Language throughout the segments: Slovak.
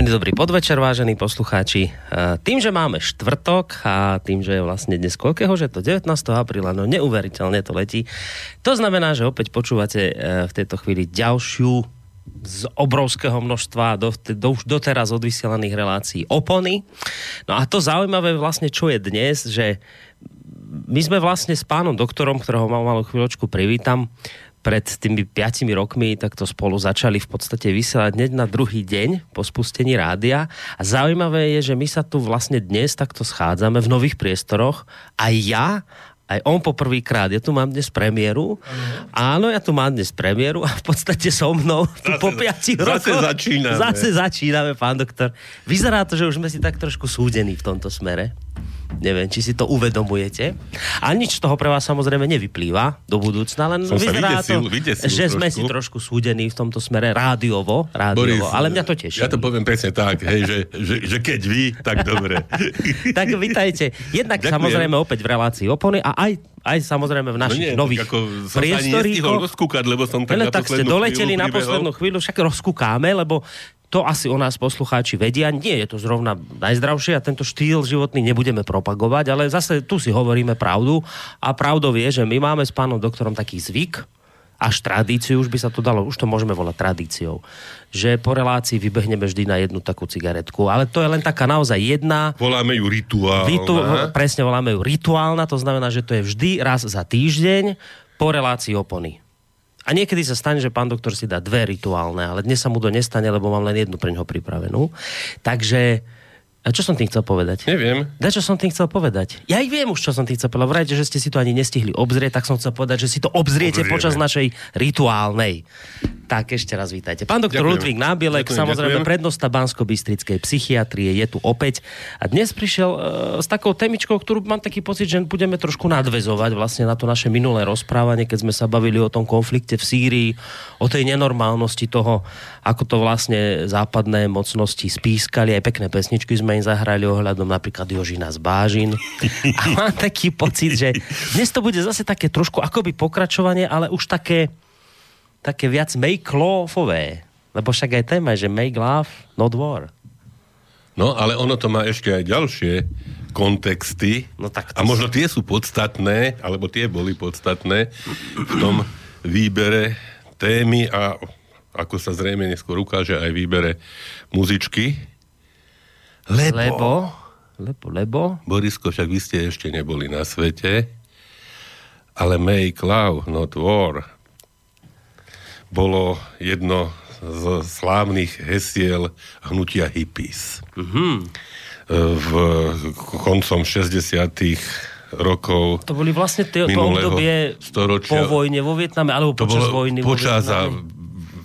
Príjemný dobrý podvečer, vážení poslucháči. E, tým, že máme štvrtok a tým, že je vlastne dnes koľkého, že to 19. apríla, no neuveriteľne to letí. To znamená, že opäť počúvate e, v tejto chvíli ďalšiu z obrovského množstva do, do, už doteraz odvysielaných relácií opony. No a to zaujímavé vlastne, čo je dnes, že my sme vlastne s pánom doktorom, ktorého mal malú chvíľočku privítam, pred tými 5 rokmi takto spolu začali v podstate vysielať hneď na druhý deň po spustení rádia. A zaujímavé je, že my sa tu vlastne dnes takto schádzame v nových priestoroch. Aj ja, aj on poprvýkrát. Ja tu mám dnes premiéru. Áno, ja tu mám dnes premiéru a v podstate so mnou tu Zase- po 5 rokoch. zase začíname. Zase začíname, pán doktor. Vyzerá to, že už sme si tak trošku súdení v tomto smere. Neviem, či si to uvedomujete. A nič z toho pre vás samozrejme nevyplýva do budúcna, len Som vyzerá vydesil- to, vydesil že sme trošku. si trošku súdení v tomto smere rádiovo, rádiovo ale mňa to teší. Ja to poviem presne tak, hej, že, že, že keď vy, tak dobre. tak vitajte. Jednak Ďakujem. samozrejme opäť v relácii opony a aj, aj samozrejme v No našich nie, nových ako som sa priestoríkoch. rozkúkať, lebo som tak na tak ste doleteli chvíľu na poslednú chvíľu, však rozkúkáme, lebo to asi o nás poslucháči vedia. Nie je to zrovna najzdravšie a tento štýl životný nebudeme propagovať, ale zase tu si hovoríme pravdu a pravdou je, že my máme s pánom doktorom taký zvyk, až tradíciu, už by sa to dalo, už to môžeme volať tradíciou, že po relácii vybehneme vždy na jednu takú cigaretku. Ale to je len taká naozaj jedna Voláme ju rituál. Ritu, presne voláme ju rituálna, to znamená, že to je vždy raz za týždeň po relácii opony. A niekedy sa stane, že pán doktor si dá dve rituálne, ale dnes sa mu to nestane, lebo mám len jednu pre ňoho pripravenú. Takže, a čo som tým chcel povedať? Neviem. Da, čo som tým chcel povedať? Ja aj viem už, čo som tým chcel povedať. Vrajte, že ste si to ani nestihli obzrieť, tak som chcel povedať, že si to obzriete Obzrieme. počas našej rituálnej. Tak ešte raz vítajte. Pán doktor Ďakujem. Ludvík Nábielek, Ďakujem, samozrejme ďakujem. prednosta Bansko-Bystrickej psychiatrie je tu opäť. A dnes prišiel e, s takou témičkou, ktorú mám taký pocit, že budeme trošku nadvezovať vlastne na to naše minulé rozprávanie, keď sme sa bavili o tom konflikte v Sýrii, o tej nenormálnosti toho, ako to vlastne západné mocnosti spískali, aj pekné pesničky sme im zahrali ohľadom napríklad Jožina z Bážin. A mám taký pocit, že dnes to bude zase také trošku akoby pokračovanie, ale už také také viac make love-ové. Lebo však aj téma je, že make love, not war. No, ale ono to má ešte aj ďalšie kontexty. No tak a možno tie sú podstatné, alebo tie boli podstatné v tom výbere témy a ako sa zrejme neskôr ukáže aj výbere muzičky. Lebo, Lebo, lebo, lebo, Borisko, však vy ste ešte neboli na svete, ale make love, not war, bolo jedno z slávnych hesiel hnutia hippies. Mm-hmm. V koncom 60 rokov to boli vlastne tie, to obdobie storočia. po vojne vo Vietname, alebo to počas bolo vojny vo počas a Vietname.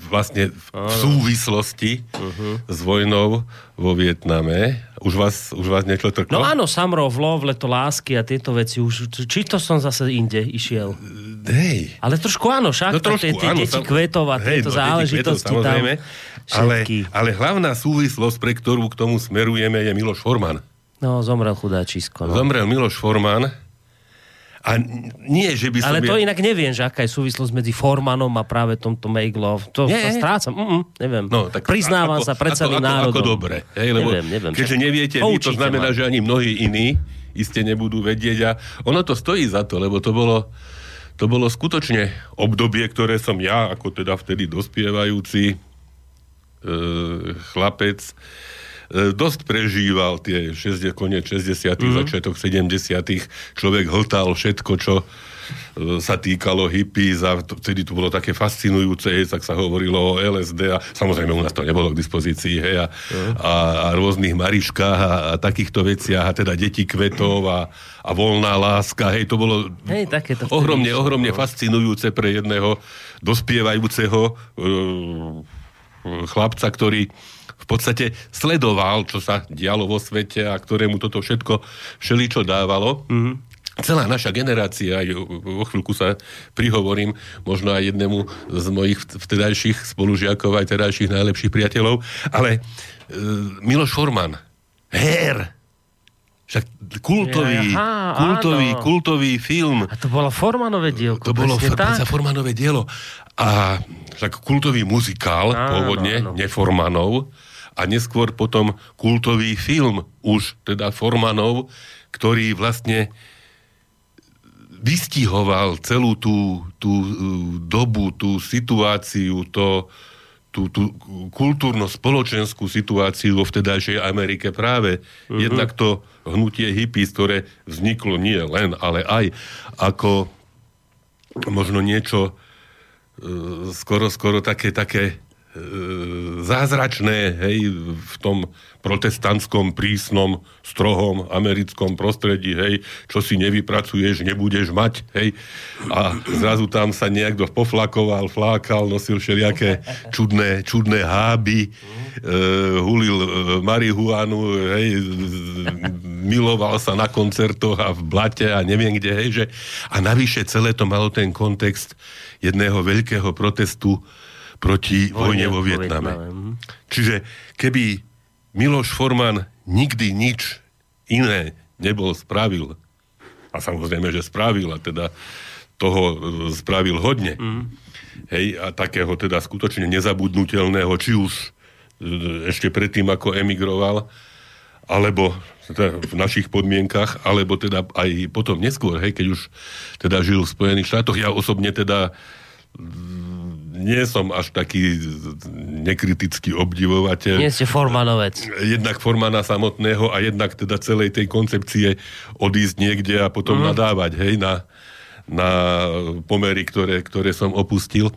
Vlastne v súvislosti uh-huh. s vojnou vo Vietname. Už vás, už vás niečo trklo? No áno, Samrov, Lov, Leto lásky a tieto veci. Už, či to som zase inde išiel? Hej. Ale trošku áno, však No trošku, tie, tie áno. deti sam- kvetov a tieto no, záležitosti kvetov, tam. Ale, ale hlavná súvislosť, pre ktorú k tomu smerujeme, je Miloš Forman. No, zomrel chudáčisko. No. Zomrel Miloš Forman a nie, že by som... Ale to ja- inak neviem, že aká je súvislosť medzi Formanom a práve tomto Make Love. To Nie. sa strácam. Mm, neviem. No, tak Priznávam ako, sa pred celým ako, národom. Ako dobre. Hej, lebo neviem, neviem. keďže neviete vy, to znamená, ma. že ani mnohí iní iste nebudú vedieť a ono to stojí za to, lebo to bolo, to bolo skutočne obdobie, ktoré som ja, ako teda vtedy dospievajúci e, chlapec, dosť prežíval tie 60, koniec 60 Mhm. mm. začiatok 70 Človek hltal všetko, čo e, sa týkalo hippies a to, vtedy to bolo také fascinujúce, hej, tak sa hovorilo o LSD a samozrejme u nás to nebolo k dispozícii, hej, a, a, a rôznych mariškách a, a takýchto veciach a teda deti kvetov a, a voľná láska, hej, to bolo Hej, takéto vtedy ohromne, išlo, ohromne no. fascinujúce pre jedného dospievajúceho e, chlapca, ktorý v podstate sledoval, čo sa dialo vo svete a ktorému toto všetko všeličo dávalo. Mm-hmm. Celá naša generácia, aj vo chvíľku sa prihovorím možno aj jednému z mojich vtedajších spolužiakov, aj terajších najlepších priateľov, ale e, Miloš Forman, her, však kultový, Aha, kultový, áno. kultový film, A to bolo Formanové dielko. to bolo predsa Formanové dielo. A však kultový muzikál, Áno, pôvodne, áno. neformanov. A neskôr potom kultový film už teda Formanov, ktorý vlastne vystihoval celú tú, tú uh, dobu, tú situáciu, to, tú, tú kultúrno-spoločenskú situáciu vo vtedajšej Amerike práve. Uh-huh. Jednak to hnutie hippies, ktoré vzniklo nie len, ale aj ako možno niečo uh, skoro, skoro také, také zázračné, hej, v tom protestantskom, prísnom, strohom americkom prostredí, hej, čo si nevypracuješ, nebudeš mať, hej. A zrazu tam sa niekto poflakoval, flákal, nosil všelijaké čudné, čudné háby, e, hulil e, marihuanu, hej, miloval sa na koncertoch a v blate a neviem kde, hej, že a navyše celé to malo ten kontext jedného veľkého protestu proti vojne, vojne vo Vietname. Mhm. Čiže keby Miloš Forman nikdy nič iné nebol spravil. A samozrejme, že spravil a teda toho e, spravil hodne. Mm. Hej, a takého teda skutočne nezabudnutelného, či už e, ešte predtým, ako emigroval, alebo teda v našich podmienkach, alebo teda aj potom neskôr, hej, keď už teda žil v Spojených štátoch. Ja osobne teda nie som až taký nekritický obdivovateľ. Nie ste formanovec. Jednak formana samotného a jednak teda celej tej koncepcie odísť niekde a potom mm. nadávať, hej, na, na pomery, ktoré, ktoré som opustil.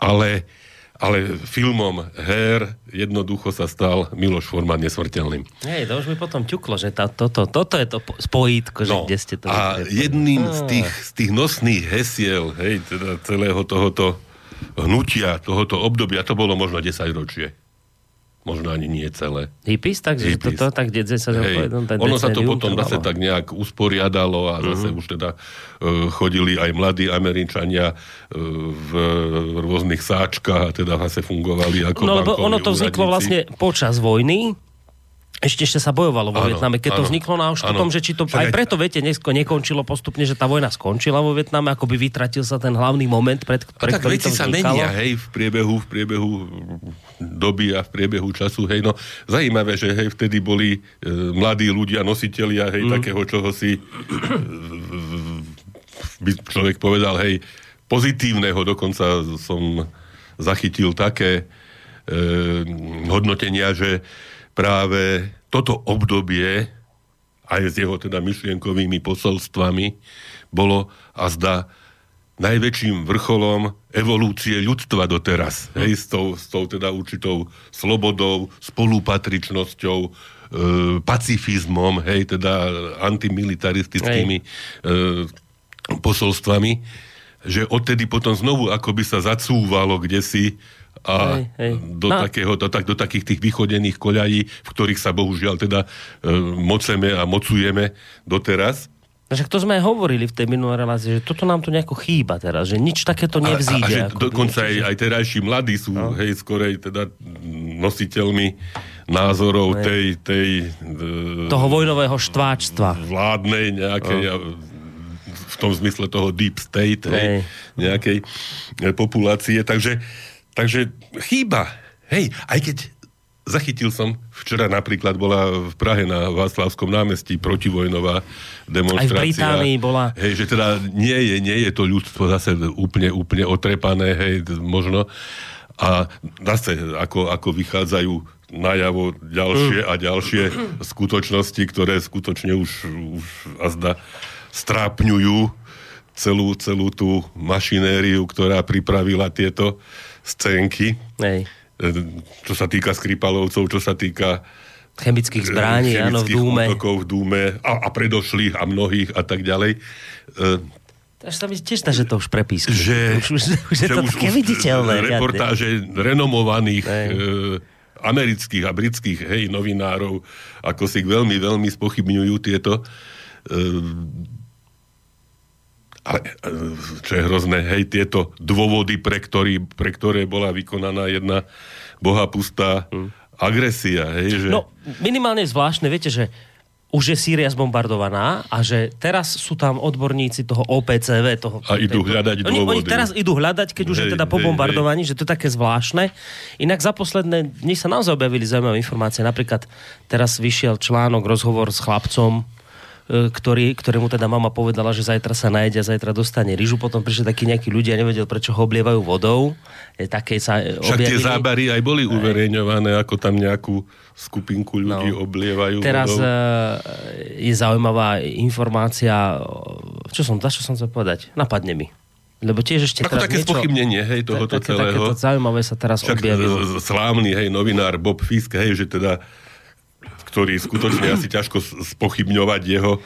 Ale, ale filmom her jednoducho sa stal Miloš Forman nesmrteľným. Hej, to už mi potom ťuklo, že tá, toto, toto je to spojítko, že no, kde ste to... A jedným z tých, z tých nosných hesiel, hej, teda celého tohoto hnutia tohoto obdobia, to bolo možno 10 ročie. Možno ani nie celé. Hippies, takže Hippies. toto tak 10 Hej. Ten ono sa to potom zase tak nejak usporiadalo a zase uh-huh. už teda uh, chodili aj mladí Američania uh, v rôznych sáčkach a teda zase fungovali ako No lebo ono to vzniklo vlastne počas vojny, ešte, ešte sa bojovalo vo Vietname, keď áno, to vzniklo na už potom, že či to, aj preto, viete, nesko, nekončilo postupne, že tá vojna skončila vo Vietname, ako by vytratil sa ten hlavný moment, pred, pred tak ktorý veci to sa menia, hej, v priebehu, v priebehu doby a v priebehu času, hej, no, zajímavé, že hej, vtedy boli e, mladí ľudia, nositelia, hej, mm. takého čoho si e, by človek povedal, hej, pozitívneho, dokonca som zachytil také e, hodnotenia, že práve toto obdobie aj s jeho teda myšlienkovými posolstvami bolo a zdá najväčším vrcholom evolúcie ľudstva doteraz. Hej, s tou, s tou teda určitou slobodou, spolupatričnosťou, e, pacifizmom, hej, teda antimilitaristickými e, posolstvami, že odtedy potom znovu akoby sa zacúvalo kde si a hej, hej. Do, no. takého, do, tak, do takých tých vychodených koľají, v ktorých sa bohužiaľ teda e, moceme a mocujeme doteraz. Však to sme aj hovorili v tej minulej relácii, že toto nám tu nejako chýba teraz, že nič takéto nevzíde. A, a, a že dokonca aj, aj terajší mladí sú, no. hej, skorej teda nositeľmi názorov hej. tej, tej... E, toho vojnového štváčstva. Vládnej nejakej... No. v tom zmysle toho deep state, hej, hej nejakej e, populácie. Takže Takže chýba. Hej, aj keď zachytil som, včera napríklad bola v Prahe na Václavskom námestí protivojnová demonstrácia. Aj v Británii bola. Hej, že teda nie je, nie je to ľudstvo zase úplne, úplne otrepané, hej, možno. A zase, ako, ako vychádzajú najavo ďalšie a ďalšie skutočnosti, ktoré skutočne už, už azda strápňujú celú, celú tú mašinériu, ktorá pripravila tieto scénky. Hej. E, čo sa týka Skripalovcov, čo sa týka chemických zbraní, chemických áno, v Dúme. v Dúme a, a predošlých a mnohých a tak ďalej. Takže sa mi tiež že to už prepískli. Že, už, už, už je to už, také viditeľné. Reportáže renomovaných e, amerických a britských hej, novinárov, ako si veľmi, veľmi spochybňujú tieto e, ale čo je hrozné, hej, tieto dôvody, pre, ktorý, pre ktoré bola vykonaná jedna bohapustá hmm. agresia, hej, že... No, minimálne zvláštne, viete, že už je Sýria zbombardovaná a že teraz sú tam odborníci toho OPCV. Toho, a idú tejto, hľadať oni, dôvody. Oni teraz idú hľadať, keď hej, už je teda po bombardovaní, hej. že to je také zvláštne. Inak za posledné dni sa naozaj objavili zaujímavé informácie. Napríklad teraz vyšiel článok, rozhovor s chlapcom, ktorý, ktorému teda mama povedala, že zajtra sa najde a zajtra dostane rýžu. Potom prišli takí nejakí ľudia, nevedel, prečo ho oblievajú vodou. Je také sa Však objavili. tie zábary aj boli uverejňované, ako tam nejakú skupinku ľudí no. oblievajú Teraz vodou. E, je zaujímavá informácia, čo som, čo som chcel povedať? Napadne mi. Lebo tiež ešte Ako teraz také niečo, spochybnenie, hej, tohoto také, celého. Takéto zaujímavé sa teraz Však objavilo. Slávny, hej, novinár Bob Fisk, hej, že teda ktorý skutočne asi ťažko spochybňovať jeho,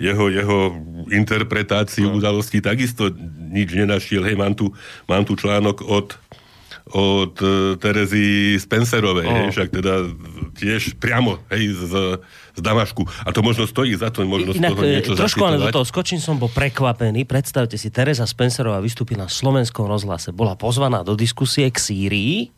jeho, jeho interpretáciu no. udalostí, takisto nič nenašiel. Hej, mám tu, mám tu článok od od uh, Terezy Spencerovej, oh. hej, však teda tiež priamo hej, z, z Damašku. A to možno stojí za to, možno Inak, z toho niečo Trošku ale do toho skočím, som bol prekvapený. Predstavte si, Tereza Spencerová vystúpila v slovenskom rozhlase. Bola pozvaná do diskusie k Sýrii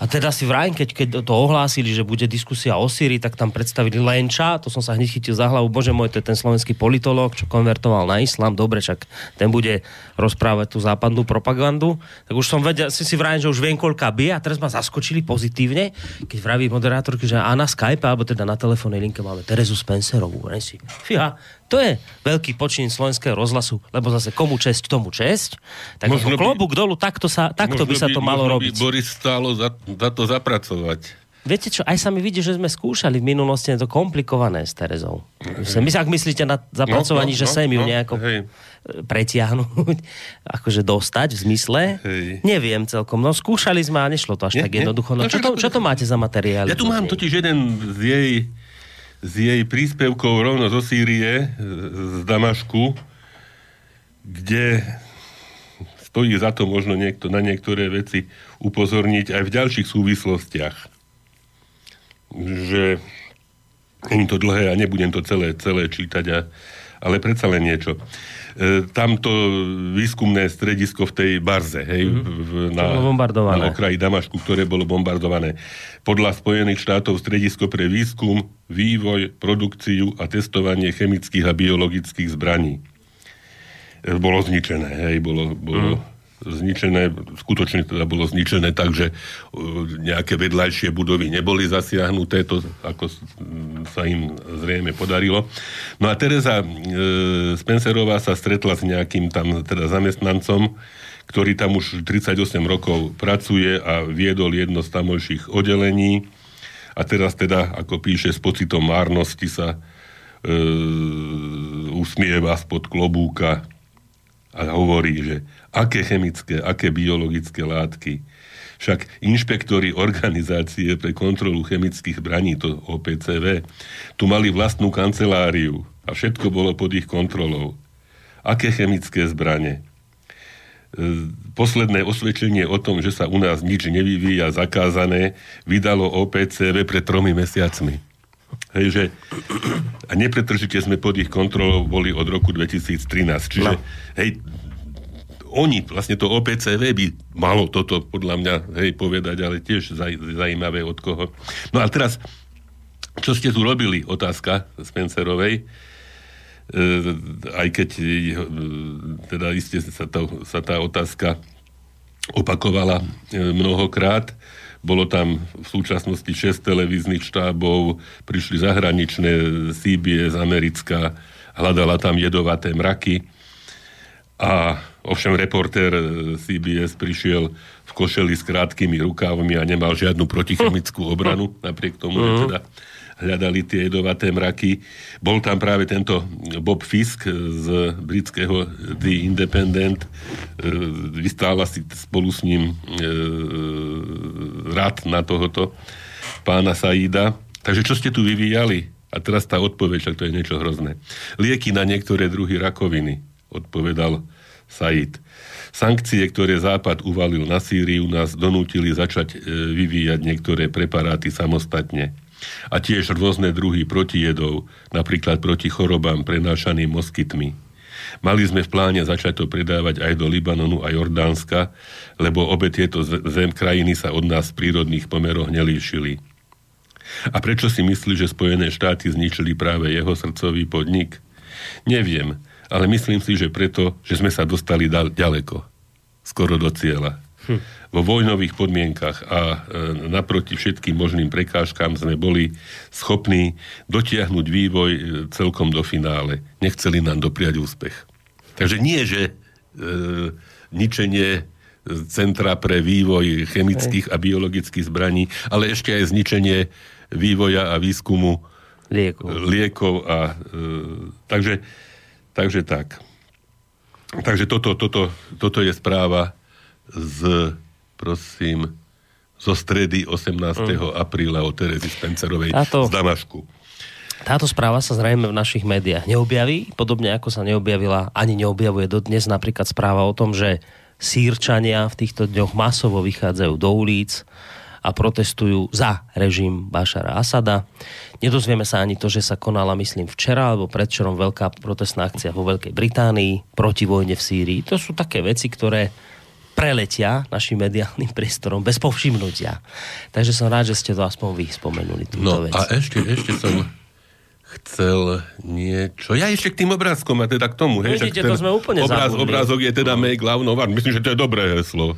a teda si vrajím, keď, keď to ohlásili, že bude diskusia o Syrii, tak tam predstavili Lenča, to som sa hneď chytil za hlavu, bože môj, to je ten slovenský politolog, čo konvertoval na islám, dobre, však ten bude rozprávať tú západnú propagandu. Tak už som vedel, si si vrajím, že už viem, koľka by a teraz ma zaskočili pozitívne, keď vraví moderátorky, že a na Skype, alebo teda na telefónnej linke máme Terezu Spencerovú. Si, fíha, to je veľký počin slovenského rozhlasu, lebo zase komu česť, tomu česť. Tak možno klobúk dolu, takto, sa, takto by sa to by, malo robiť. By Boris stálo za, za to zapracovať. Viete čo, aj sa mi vidí, že sme skúšali v minulosti, je to komplikované s Terezou. My sa, ak myslíte na zapracovaní, no, no, že no, sem ju no, nejako hej. pretiahnuť, akože dostať v zmysle, hej. neviem celkom. No skúšali sme a nešlo to až nie, tak jednoducho. No, no, čo, to, čo to máte za materiály? Ja tu mám totiž jeden z jej s jej príspevkou rovno zo Sýrie, z Damašku, kde stojí za to možno niekto na niektoré veci upozorniť aj v ďalších súvislostiach. Že nie to dlhé a nebudem to celé, celé čítať, a, ale predsa len niečo. E, tamto výskumné stredisko v tej Barze, hej, mm-hmm. na, na okraji Damašku, ktoré bolo bombardované. Podľa Spojených štátov stredisko pre výskum, vývoj, produkciu a testovanie chemických a biologických zbraní. E, bolo zničené, hej, bolo, bolo mm zničené, skutočne teda bolo zničené tak, že uh, nejaké vedľajšie budovy neboli zasiahnuté, to ako sa im zrejme podarilo. No a Teresa e, Spencerová sa stretla s nejakým tam teda zamestnancom, ktorý tam už 38 rokov pracuje a viedol jedno z tamojších oddelení a teraz teda, ako píše, s pocitom márnosti sa e, usmieva spod klobúka a hovorí, že aké chemické, aké biologické látky. Však inšpektori organizácie pre kontrolu chemických braní, to OPCV, tu mali vlastnú kanceláriu a všetko bolo pod ich kontrolou. Aké chemické zbranie? E, posledné osvedčenie o tom, že sa u nás nič nevyvíja zakázané, vydalo OPCV pred tromi mesiacmi. Hej, že a nepretržite sme pod ich kontrolou boli od roku 2013. Čiže, no. hej, oni, vlastne to OPCV by malo toto podľa mňa hej, povedať, ale tiež zaj, zajímavé od koho. No a teraz, čo ste tu robili, otázka Spencerovej, e, aj keď e, teda iste sa, to, sa tá otázka opakovala e, mnohokrát, bolo tam v súčasnosti 6 televíznych štábov, prišli zahraničné, CBS, americká, hľadala tam jedovaté mraky a Ovšem reportér eh, CBS prišiel v košeli s krátkými rukávmi a nemal žiadnu protichemickú obranu, napriek tomu, že mhm. teda hľadali tie jedovaté mraky. Bol tam práve tento Bob Fisk z britského The Independent. Eh, vystála si spolu s ním e, rad na tohoto pána Saida. Takže čo ste tu vyvíjali? A teraz tá odpoveď, to je niečo hrozné. Lieky na niektoré druhy rakoviny, odpovedal Said. Sankcie, ktoré Západ uvalil na Sýriu, nás donútili začať e, vyvíjať niektoré preparáty samostatne. A tiež rôzne druhy protijedov, napríklad proti chorobám prenášaným moskytmi. Mali sme v pláne začať to predávať aj do Libanonu a Jordánska, lebo obe tieto zem krajiny sa od nás v prírodných pomeroch nelíšili. A prečo si myslí, že Spojené štáty zničili práve jeho srdcový podnik? Neviem, ale myslím si, že preto, že sme sa dostali ďaleko. Skoro do cieľa. Hm. Vo vojnových podmienkach a e, naproti všetkým možným prekážkám sme boli schopní dotiahnuť vývoj e, celkom do finále. Nechceli nám dopriať úspech. Takže nie, že e, ničenie centra pre vývoj chemických a biologických zbraní, ale ešte aj zničenie vývoja a výskumu liekov, liekov a e, takže, takže tak. Takže toto, toto, toto je správa z, prosím, zo stredy 18. Mm. apríla o Terezy Spencerovej Táto... z Damašku. Táto správa sa zrejme v našich médiách neobjaví, podobne ako sa neobjavila, ani neobjavuje dodnes napríklad správa o tom, že sírčania v týchto dňoch masovo vychádzajú do ulic a protestujú za režim Bašara Asada. Nedozvieme sa ani to, že sa konala, myslím, včera alebo predčerom veľká protestná akcia vo Veľkej Británii proti vojne v Sýrii. To sú také veci, ktoré preletia našim mediálnym priestorom bez povšimnutia. Takže som rád, že ste to aspoň vy spomenuli. No vec. a ešte, ešte som chcel niečo. Ja ešte k tým obrázkom a teda k tomu. Hej, Vidíte, to sme úplne obráz, Obrázok je teda make love no Myslím, že to je dobré heslo.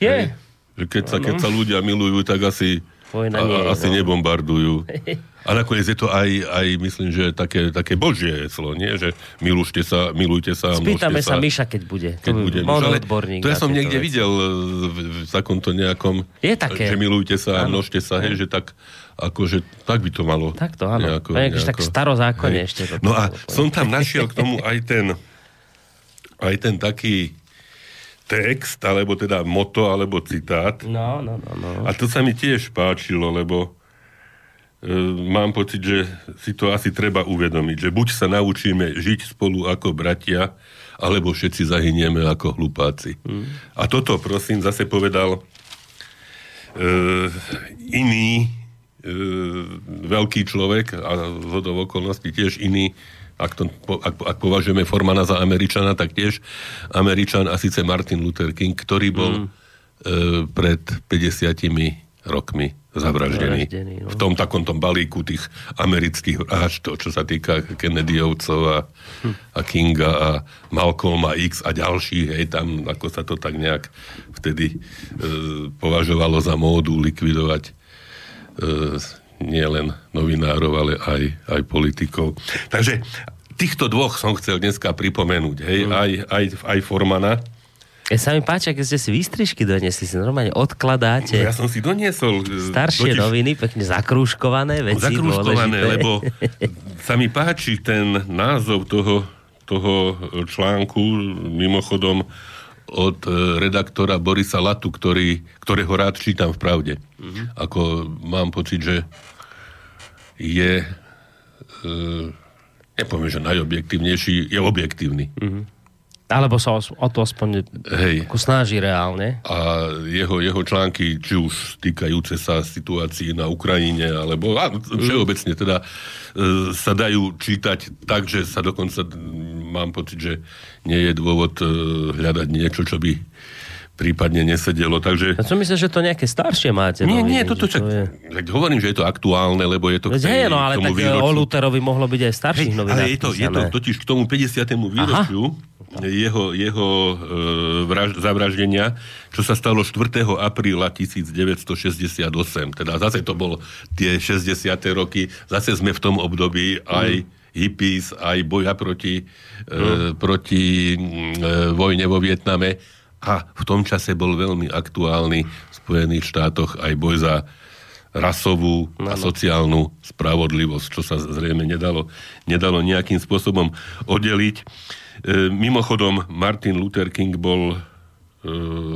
Je. Hej. Že keď, sa, keď sa ľudia milujú, tak asi, Vojna nie, a, asi no. nebombardujú. A nakoniec je to aj, aj myslím, že také, také božie heslo, nie? Že milujte sa, milujte sa. Spýtame sa, sa Miša, keď bude. Keď bude Miša, odborník to ja som niekde veci. videl v, v takomto nejakom... Je také. Že milujte sa a množte sa, hej, že tak akože tak by to malo. Tak to áno. Nejako, nejako, tak starozákonne hej. ešte. To no a som tam našiel k tomu aj ten aj ten taký text, alebo teda moto, alebo citát. No, no, no, no. A to sa mi tiež páčilo, lebo e, mám pocit, že si to asi treba uvedomiť, že buď sa naučíme žiť spolu ako bratia, alebo všetci zahynieme ako hlupáci. Mm. A toto, prosím, zase povedal e, iný e, veľký človek a z okolností tiež iný ak, to, ak, ak považujeme Formana za Američana, tak tiež Američan a síce Martin Luther King, ktorý bol mm. e, pred 50 rokmi zavraždený. zavraždený no. V tom takom tom balíku tých amerických vražd, čo sa týka Kennedyovcov a, hm. a Kinga a Malcolma X a ďalších, hej, tam ako sa to tak nejak vtedy e, považovalo za módu likvidovať e, nie len novinárov, ale aj, aj politikov. Takže týchto dvoch som chcel dneska pripomenúť, hej, mm. aj, aj, aj Formana. Ja sa mi páči, keď ste si výstrižky doniesli, si normálne odkladáte. No, ja som si doniesol. E, Staršie totiž, noviny, pekne zakrúškované veci. Zakrúškované, dôležité. lebo sa mi páči ten názov toho, toho článku, mimochodom od e, redaktora Borisa Latu, ktorý, ktorého rád čítam v pravde. Mm-hmm. Ako mám pocit, že je, e, nepoviem, že najobjektívnejší, je objektívny. Mm-hmm. Alebo sa o to aspoň Hej. snaží reálne. A jeho, jeho články, či už týkajúce sa situácií na Ukrajine, alebo a všeobecne teda e, sa dajú čítať tak, že sa dokonca mám pocit, že nie je dôvod e, hľadať niečo, čo by prípadne nesedelo. Takže... A co myslíš, že to nejaké staršie máte? Nie, nie, toto čak, to je... tak hovorím, že je to aktuálne, lebo je to k, tej, no, ale tak e, výročiu. o Luterovi mohlo byť aj starších novinách. Ale je to, je to totiž k tomu 50. výročiu Aha. jeho, jeho e, vraž, zavraždenia, čo sa stalo 4. apríla 1968. Teda zase to bolo tie 60. roky, zase sme v tom období aj mm hippies, aj boja proti, mm. e, proti e, vojne vo Vietname a v tom čase bol veľmi aktuálny v Spojených štátoch aj boj za rasovú a sociálnu spravodlivosť, čo sa zrejme nedalo, nedalo nejakým spôsobom oddeliť. E, mimochodom, Martin Luther King bol e,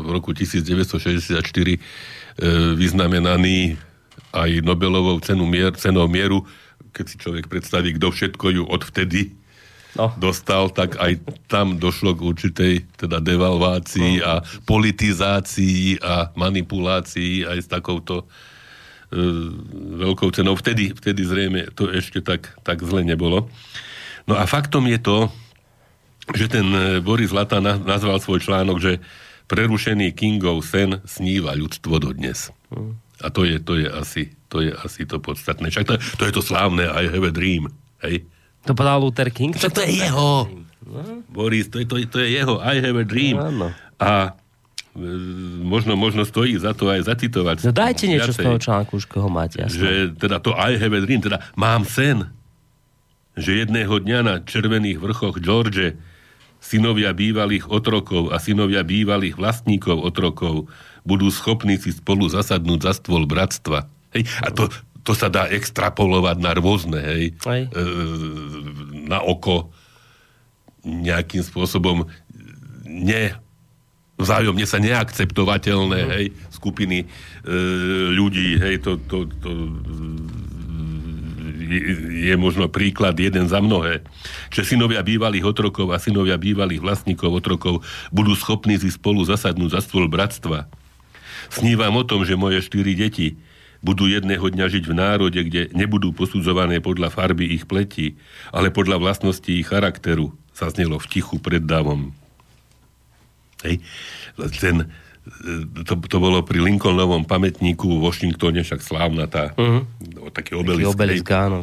v roku 1964 e, vyznamenaný aj Nobelovou cenu mier, cenou mieru, keď si človek predstaví, kto všetko ju odvtedy no. dostal, tak aj tam došlo k určitej teda devalvácii no. a politizácii a manipulácii aj s takouto e, veľkou cenou. Vtedy, vtedy zrejme to ešte tak, tak zle nebolo. No a faktom je to, že ten e, Boris Lata nazval svoj článok, že prerušený Kingov sen sníva ľudstvo dodnes. Mm. A to je, to je asi, to to je asi to podstatné. Však to, to je to slávne I have a dream. Hej? To povedal Luther King? Čo to je jeho? No? Boris, to je, to, to je jeho I have a dream. Áno. A e, možno, možno stojí za to aj zacitovať. No dajte niečo z viacej, toho článku, už koho máte. Jasné. Že teda to I have a dream, teda mám sen, že jedného dňa na červených vrchoch George synovia bývalých otrokov a synovia bývalých vlastníkov otrokov budú schopní si spolu zasadnúť za stôl bratstva. Hej? A to, to sa dá extrapolovať na rôzne, hej? Hej. E, na oko nejakým spôsobom ne vzájomne sa neakceptovateľné Mhm. hej, skupiny e, ľudí, hej, to, to, to je, je možno príklad jeden za mnohé. Že synovia bývalých otrokov a synovia bývalých vlastníkov otrokov budú schopní si spolu zasadnúť za stôl bratstva. Snívam o tom, že moje štyri deti budú jedného dňa žiť v národe, kde nebudú posudzované podľa farby ich pleti, ale podľa vlastností ich charakteru, sa znelo v tichu pred dávom. Hej. Ten, to, to bolo pri Lincolnovom pamätníku v Washingtone, však slávna tá, uh-huh. taký obelisk. Mhm. Obelisk, áno.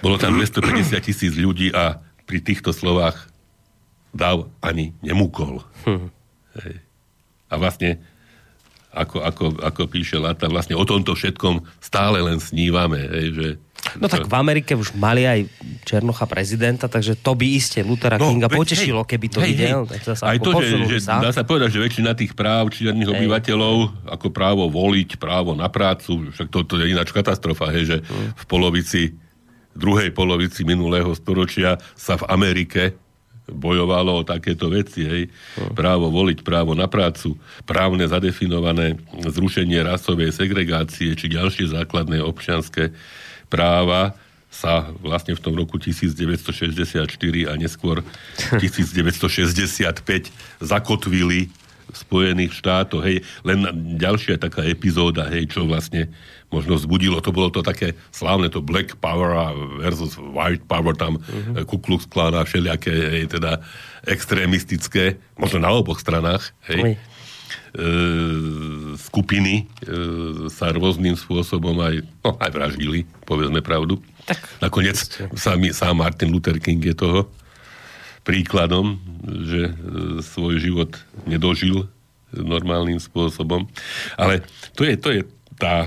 Bolo tam 250 tisíc ľudí a pri týchto slovách dáv ani nemúkol. Mhm. Hej. A vlastne, ako, ako, ako píše Lata, vlastne o tomto všetkom stále len snívame. Hej, že, No tak v Amerike už mali aj Černocha prezidenta, takže to by iste Luthera Kinga veď, potešilo, keby to videl. Tak zasa Aj to, že, že sa. dá sa povedať, že väčšina tých práv čiernych obyvateľov, ako právo voliť, právo na prácu, však toto je ináč katastrofa, hej, že Mm. v polovici, druhej polovici minulého storočia sa v Amerike bojovalo o takéto veci, hej. Právo voliť, právo na prácu, právne zadefinované zrušenie rasovej segregácie či ďalšie základné občianské práva sa vlastne v tom roku 1964 a neskôr 1965 zakotvili Spojených štátoch. Hej, len ďalšia taká epizóda, hej, čo vlastne možno vzbudilo, to bolo to také slávne, to Black Power versus White Power, tam uh-huh. Ku Klux Klan a všelijaké, hej, teda extrémistické, možno na oboch stranách, hej, Hej. e, skupiny e, sa rôznym spôsobom aj, no, aj vraždili, povedzme pravdu. Tak. Nakoniec sám, sám Martin Luther King je toho príkladom, že e, svoj život nedožil normálnym spôsobom. Ale to je, to je tá,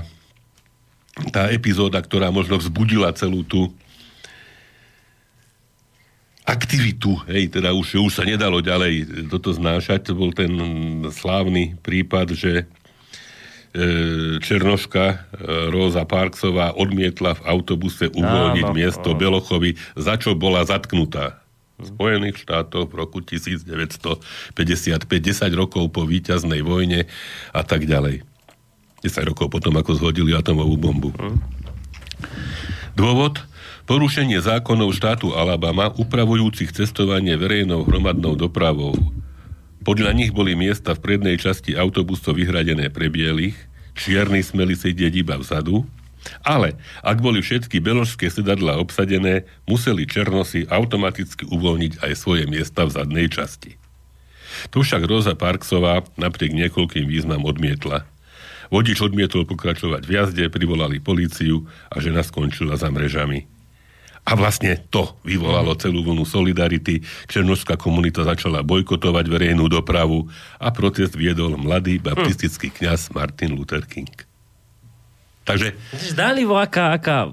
tá epizóda, ktorá možno vzbudila celú tú aktivitu, hej, teda už, už sa nedalo ďalej toto znášať. To bol ten slávny prípad, že e, Černoška e, Róza Parksová odmietla v autobuse uvoľniť Áno, miesto. Belochovi, za čo bola zatknutá. Spojených štátoch v roku 1955, 10 rokov po víťaznej vojne a tak ďalej. 10 rokov potom, ako zhodili atomovú bombu. Dôvod? Porušenie zákonov štátu Alabama upravujúcich cestovanie verejnou hromadnou dopravou. Podľa nich boli miesta v prednej časti autobusov vyhradené pre bielých, čierni smeli sedieť iba vzadu, ale ak boli všetky beložské sedadlá obsadené, museli černosi automaticky uvoľniť aj svoje miesta v zadnej časti. Tu však Rosa Parksová napriek niekoľkým význam odmietla. Vodič odmietol pokračovať v jazde, privolali políciu a žena skončila za mrežami. A vlastne to vyvolalo celú vlnu solidarity. Černožská komunita začala bojkotovať verejnú dopravu a protest viedol mladý baptistický kňaz Martin Luther King. Takže Zdálivo, aká, aká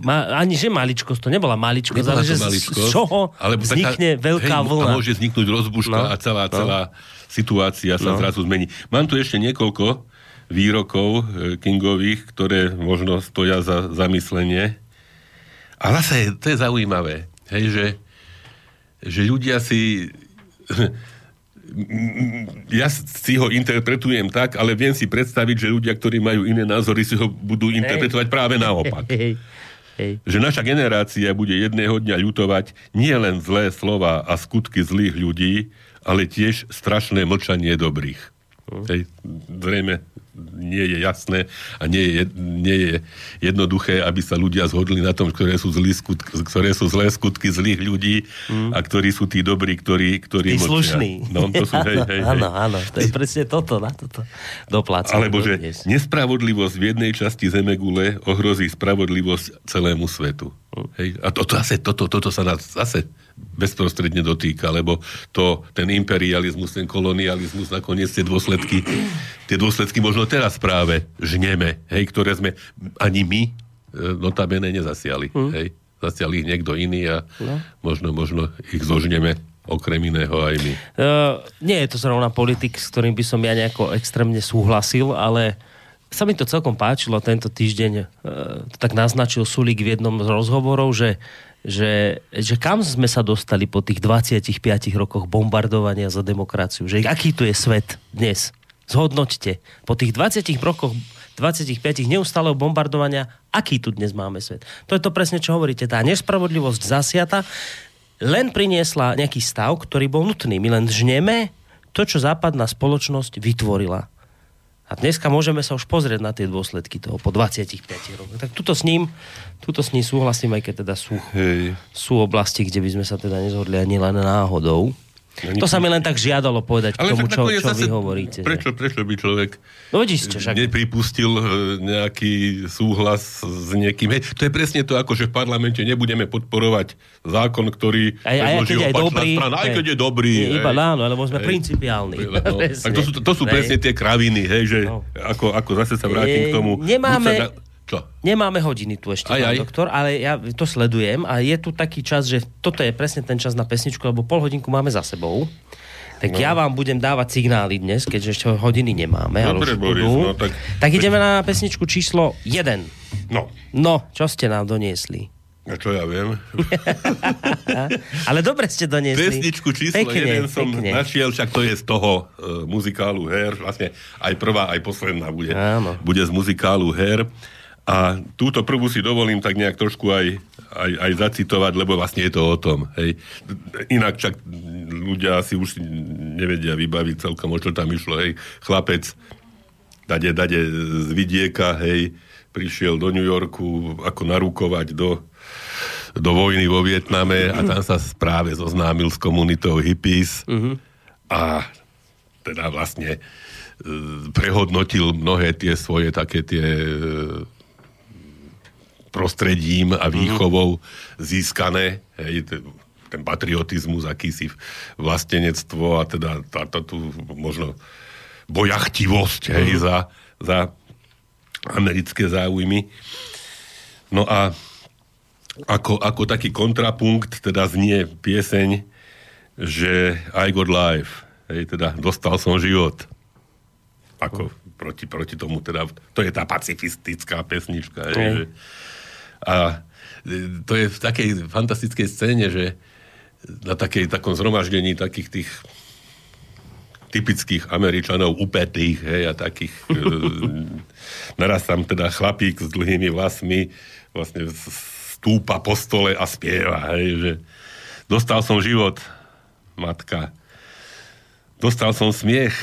Ma, ani že maličkosť, to nebola maličkosť, Nebola ale že z- maličkosť, z čoho ale vznikne taká, veľká hej, vlna. A môže vzniknúť rozbuška No, a celá, no. celá situácia sa No. zrazu zmení. Mám tu ešte niekoľko výrokov e, Kingových, ktoré možno stoja za zamyslenie. A zase to je zaujímavé, hej, že, že ľudia si ja si ho interpretujem tak, ale viem si predstaviť, že ľudia, ktorí majú iné názory, si ho budú interpretovať práve naopak. Hej. Že naša generácia bude jedného dňa ľutovať nie len zlé slova a skutky zlých ľudí, ale tiež strašné mlčanie dobrých. Hej, zrejme nie je jasné a nie je, nie je jednoduché, aby sa ľudia zhodli na tom, ktoré sú, zlý skutky, ktoré sú zlé skutky zlých ľudí mm. a ktorí sú tí dobrí, ktorí, ktorí tí slušní. No, to sú, hej, hej, áno, áno, to je presne toto, na toto doplácam. Alebo, že dnes. nespravodlivosť v jednej časti Zemegule ohrozí spravodlivosť celému svetu. Mm. Hej? A toto, zase, toto, toto sa nás zase bezprostredne dotýka, lebo to, ten imperializmus, ten kolonializmus, nakoniec tie dôsledky, tie dôsledky možno teraz práve žneme, hej, ktoré sme ani my e, notabene nezasiali. Hmm. Hej. Zasiali ich niekto iný a no. možno, možno ich zožneme okrem iného aj my. Uh, nie je to zrovna politik, s ktorým by som ja nejako extrémne súhlasil, ale sa mi to celkom páčilo tento týždeň. Uh, tak naznačil Sulík v jednom z rozhovorov, že že, že kam sme sa dostali po tých 25 rokoch bombardovania za demokraciu, že aký tu je svet dnes. Zhodnoťte. Po tých 20 rokoch 25 neustáleho bombardovania, aký tu dnes máme svet. To je to presne, čo hovoríte. Tá nespravodlivosť zasiata len priniesla nejaký stav, ktorý bol nutný. My len žneme to, čo západná spoločnosť vytvorila. A dneska môžeme sa už pozrieť na tie dôsledky toho po 25 rokoch. Tak tuto s ním, tuto s ním súhlasím, aj keď teda sú, Hej. sú oblasti, kde by sme sa teda nezhodli ani len náhodou. Ani to sa mi len tak žiadalo povedať k tomu, čo, čo vy hovoríte. Prečo, prečo by človek no, vidíš, čo, však... nepripustil e, nejaký súhlas s niekým? Hej, to je presne to, ako že v parlamente nebudeme podporovať zákon, ktorý aj, aj, keď je dobrý, strana, aj keď je dobrý. Nie, iba áno, lebo sme hej, principiálni. No, tak to sú, to sú presne tie kraviny, hej, že no. ako, ako zase sa vrátim k tomu. Nemáme, čo? Nemáme hodiny tu ešte, aj, aj. doktor, ale ja to sledujem a je tu taký čas, že toto je presne ten čas na pesničku, lebo pol hodinku máme za sebou. Tak no. ja vám budem dávať signály dnes, keďže ešte hodiny nemáme. Dobre, ale Boris, no, tak... tak ideme na pesničku číslo 1. No. No, čo ste nám doniesli? A čo ja viem? ale dobre ste doniesli. Pesničku číslo pekne, 1 som pekne. našiel, však to je z toho uh, muzikálu Her. Vlastne aj prvá, aj posledná bude, bude z muzikálu Her. A túto prvú si dovolím tak nejak trošku aj, aj, aj zacitovať, lebo vlastne je to o tom. Hej. Inak však ľudia si už nevedia vybaviť celkom, o čo tam išlo. Hej. Chlapec dade, dade z vidieka, hej, prišiel do New Yorku ako narukovať do, do vojny vo Vietname a tam sa práve zoznámil s komunitou hippies a teda vlastne e, prehodnotil mnohé tie svoje také tie prostredím a výchovou získané, hej, ten patriotizmus, akýsi vlastenectvo a teda táto tu možno bojachtivosť hej, uh-huh. za, za americké záujmy. No a ako, ako taký kontrapunkt teda znie pieseň, že I got life, hej, teda dostal som život. Ako proti, proti tomu teda, to je tá pacifistická pesnička, hej, že a to je v takej fantastickej scéne, že na takej, takom zhromaždení takých tých typických Američanov upetých, hej, a takých e, naraz tam teda chlapík s dlhými vlasmi vlastne stúpa po stole a spieva, hej, že dostal som život, matka, dostal som smiech,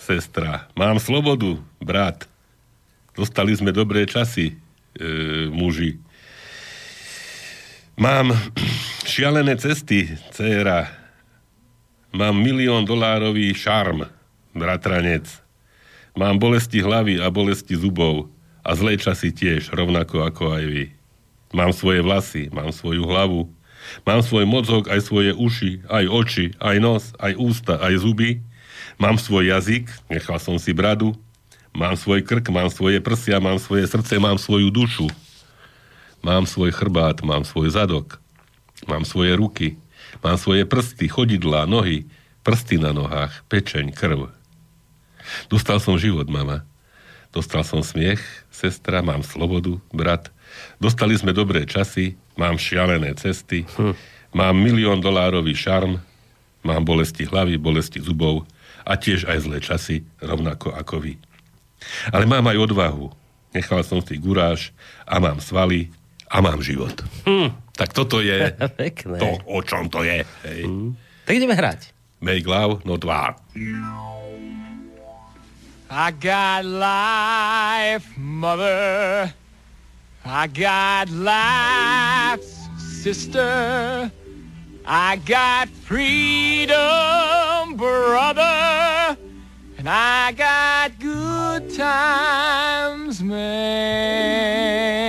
sestra, mám slobodu, brat, dostali sme dobré časy, e, muži. Mám šialené cesty, dcera. Mám milión dolárový šarm, bratranec. Mám bolesti hlavy a bolesti zubov. A zlé časy tiež, rovnako ako aj vy. Mám svoje vlasy, mám svoju hlavu. Mám svoj mozog, aj svoje uši, aj oči, aj nos, aj ústa, aj zuby. Mám svoj jazyk, nechal som si bradu. Mám svoj krk, mám svoje prsia, mám svoje srdce, mám svoju dušu. Mám svoj chrbát, mám svoj zadok. Mám svoje ruky, mám svoje prsty, chodidlá, nohy, prsty na nohách, pečeň, krv. Dostal som život, mama. Dostal som smiech, sestra, mám slobodu, brat. Dostali sme dobré časy, mám šialené cesty, hm. mám milión dolárový šarm, mám bolesti hlavy, bolesti zubov a tiež aj zlé časy, rovnako ako vy. Ale mám aj odvahu. Nechal som si guráž a mám svaly a mám život. Hmm. Tak toto je Pekné. to, o čom to je. Hej. Hmm. Tak ideme hrať. Make love, not war. I got life, mother. I got life, sister. I got freedom, brother. And I got good times, man.